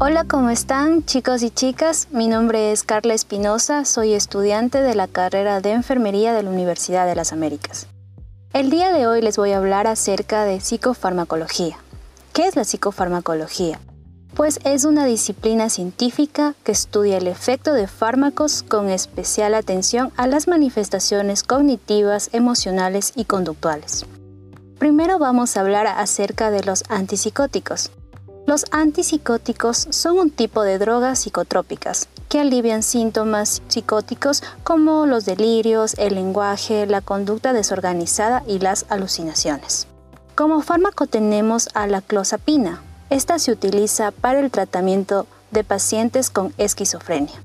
Hola, ¿cómo están chicos y chicas? Mi nombre es Carla Espinosa, soy estudiante de la carrera de Enfermería de la Universidad de las Américas. El día de hoy les voy a hablar acerca de psicofarmacología. ¿Qué es la psicofarmacología? Pues es una disciplina científica que estudia el efecto de fármacos con especial atención a las manifestaciones cognitivas, emocionales y conductuales. Primero vamos a hablar acerca de los antipsicóticos. Los antipsicóticos son un tipo de drogas psicotrópicas que alivian síntomas psicóticos como los delirios, el lenguaje, la conducta desorganizada y las alucinaciones. Como fármaco tenemos a la clozapina. Esta se utiliza para el tratamiento de pacientes con esquizofrenia.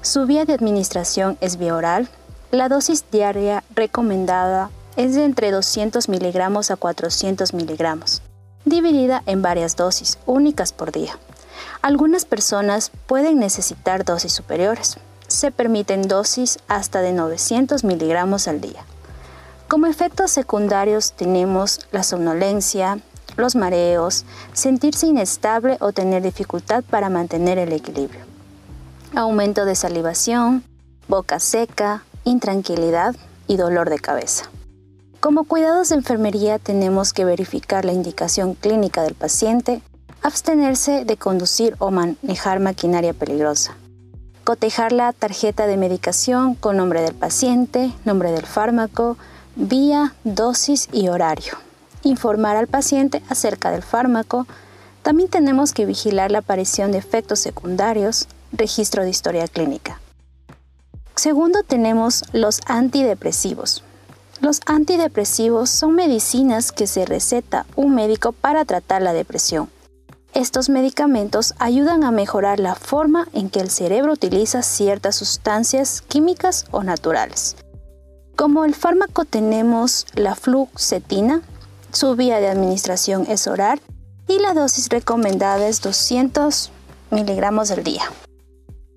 Su vía de administración es vía oral. La dosis diaria recomendada es de entre 200 miligramos a 400 miligramos dividida en varias dosis únicas por día. Algunas personas pueden necesitar dosis superiores. Se permiten dosis hasta de 900 miligramos al día. Como efectos secundarios tenemos la somnolencia, los mareos, sentirse inestable o tener dificultad para mantener el equilibrio. Aumento de salivación, boca seca, intranquilidad y dolor de cabeza. Como cuidados de enfermería tenemos que verificar la indicación clínica del paciente, abstenerse de conducir o manejar maquinaria peligrosa, cotejar la tarjeta de medicación con nombre del paciente, nombre del fármaco, vía, dosis y horario, informar al paciente acerca del fármaco, también tenemos que vigilar la aparición de efectos secundarios, registro de historia clínica. Segundo tenemos los antidepresivos, los antidepresivos son medicinas que se receta un médico para tratar la depresión. Estos medicamentos ayudan a mejorar la forma en que el cerebro utiliza ciertas sustancias químicas o naturales. Como el fármaco tenemos la fluoxetina, su vía de administración es oral y la dosis recomendada es 200 miligramos al día.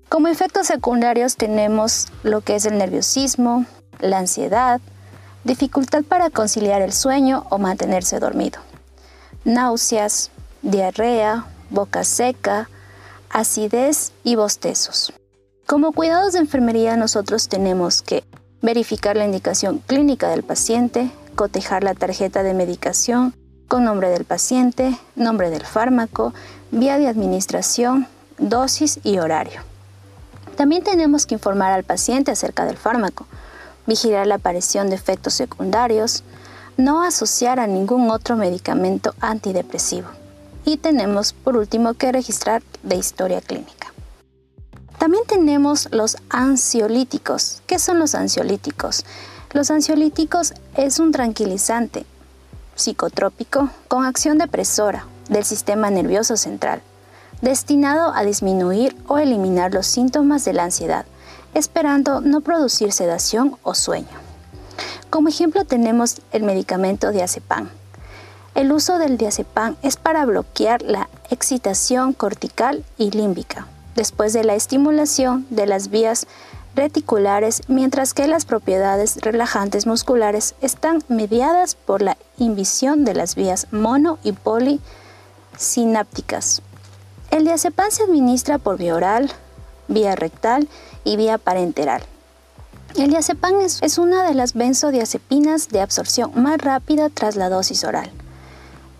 Como efectos secundarios tenemos lo que es el nerviosismo, la ansiedad, dificultad para conciliar el sueño o mantenerse dormido, náuseas, diarrea, boca seca, acidez y bostezos. Como cuidados de enfermería nosotros tenemos que verificar la indicación clínica del paciente, cotejar la tarjeta de medicación con nombre del paciente, nombre del fármaco, vía de administración, dosis y horario. También tenemos que informar al paciente acerca del fármaco, vigilar la aparición de efectos secundarios, no asociar a ningún otro medicamento antidepresivo. Y tenemos por último que registrar la historia clínica. También tenemos los ansiolíticos. ¿Qué son los ansiolíticos? Los ansiolíticos es un tranquilizante psicotrópico con acción depresora del sistema nervioso central, destinado a disminuir o eliminar los síntomas de la ansiedad esperando no producir sedación o sueño. Como ejemplo tenemos el medicamento diazepam. El uso del diazepam es para bloquear la excitación cortical y límbica después de la estimulación de las vías reticulares, mientras que las propiedades relajantes musculares están mediadas por la inhibición de las vías mono y polisinápticas. El diazepam se administra por vía oral, vía rectal y vía parenteral. El diazepam es, una de las benzodiazepinas de absorción más rápida tras la dosis oral.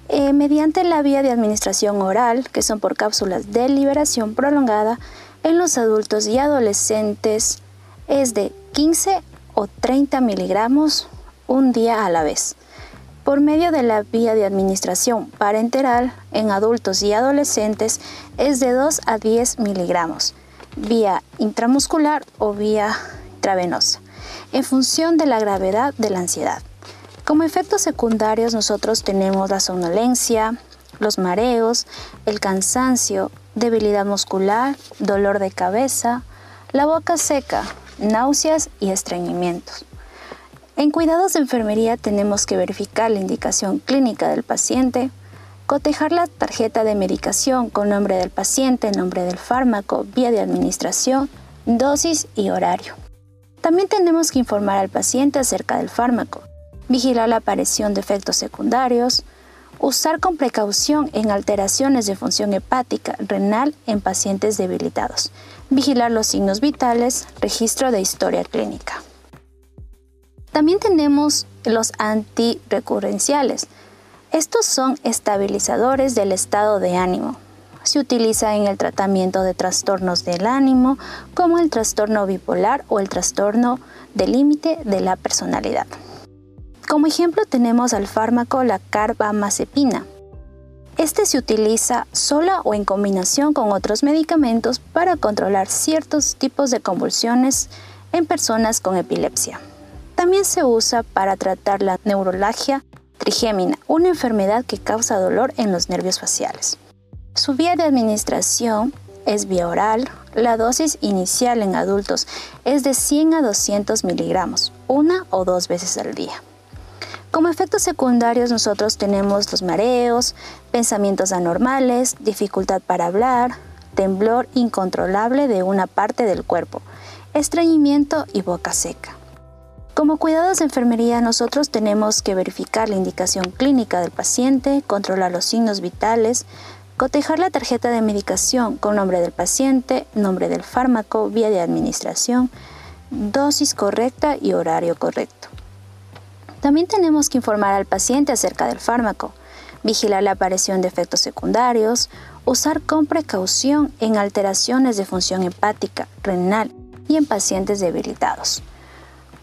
Eh, mediante la vía de administración oral, que son por cápsulas de liberación prolongada, en los adultos y adolescentes es de 15 o 30 miligramos un día a la vez. Por medio de la vía de administración parenteral en adultos y adolescentes es de 2 a 10 miligramos vía intramuscular o vía intravenosa, en función de la gravedad de la ansiedad. Como efectos secundarios nosotros tenemos la somnolencia, los mareos, el cansancio, debilidad muscular, dolor de cabeza, la boca seca, náuseas y estreñimientos. En cuidados de enfermería tenemos que verificar la indicación clínica del paciente, Cotejar la tarjeta de medicación con nombre del paciente, nombre del fármaco, vía de administración, dosis y horario. También tenemos que informar al paciente acerca del fármaco, vigilar la aparición de efectos secundarios, Usar con precaución en alteraciones de función hepática, renal en pacientes debilitados. Vigilar los signos vitales, registro de historia clínica. También tenemos los antirrecurrenciales. Estos son estabilizadores del estado de ánimo. Se utiliza en el tratamiento de trastornos del ánimo como el trastorno bipolar o el trastorno del límite de la personalidad. Como ejemplo tenemos al fármaco la carbamazepina. Este se utiliza sola o en combinación con otros medicamentos para controlar ciertos tipos de convulsiones en personas con epilepsia. También se usa para tratar la neuralgia trigémina, una enfermedad que causa dolor en los nervios faciales. Su vía de administración es vía oral. La dosis inicial en adultos es de 100 a 200 miligramos, una o dos veces al día. Como efectos secundarios nosotros tenemos los mareos, pensamientos anormales, dificultad para hablar, temblor incontrolable de una parte del cuerpo, estreñimiento y boca seca. Como cuidados de enfermería, nosotros tenemos que verificar la indicación clínica del paciente, controlar los signos vitales, cotejar la tarjeta de medicación con nombre del paciente, nombre del fármaco, vía de administración, dosis correcta y horario correcto. También tenemos que informar al paciente acerca del fármaco, vigilar la aparición de efectos secundarios, usar con precaución en alteraciones de función hepática, renal y en pacientes debilitados.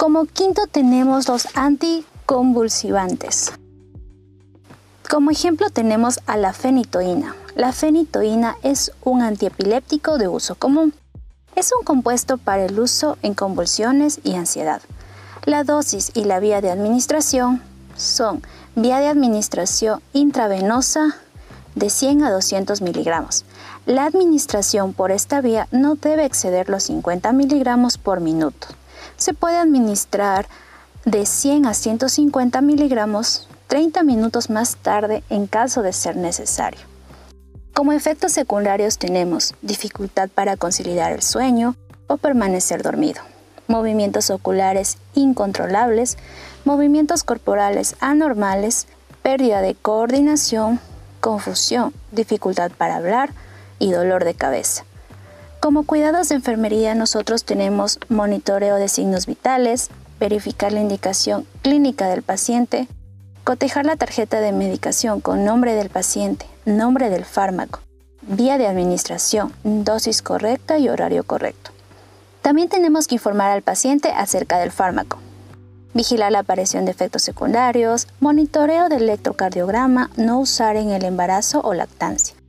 Como quinto tenemos los anticonvulsivantes. Como ejemplo tenemos a la fenitoína. La fenitoína es un antiepiléptico de uso común. Es un compuesto para el uso en convulsiones y ansiedad. La dosis y la vía de administración son vía de administración intravenosa de 100 a 200 miligramos. La administración por esta vía no debe exceder los 50 miligramos por minuto se puede administrar de 100 a 150 miligramos 30 minutos más tarde en caso de ser necesario. Como efectos secundarios tenemos dificultad para conciliar el sueño o permanecer dormido, movimientos oculares incontrolables, movimientos corporales anormales, pérdida de coordinación, confusión, dificultad para hablar y dolor de cabeza. Como cuidados de enfermería nosotros tenemos monitoreo de signos vitales, verificar la indicación clínica del paciente, cotejar la tarjeta de medicación con nombre del paciente, nombre del fármaco, vía de administración, dosis correcta y horario correcto. También tenemos que informar al paciente acerca del fármaco, vigilar la aparición de efectos secundarios, monitoreo del electrocardiograma, no usar en el embarazo o lactancia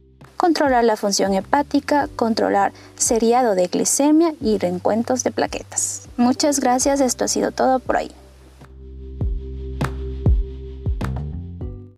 controlar la función hepática, controlar seriado de glicemia y reencuentros de plaquetas. Muchas gracias, esto ha sido todo por hoy.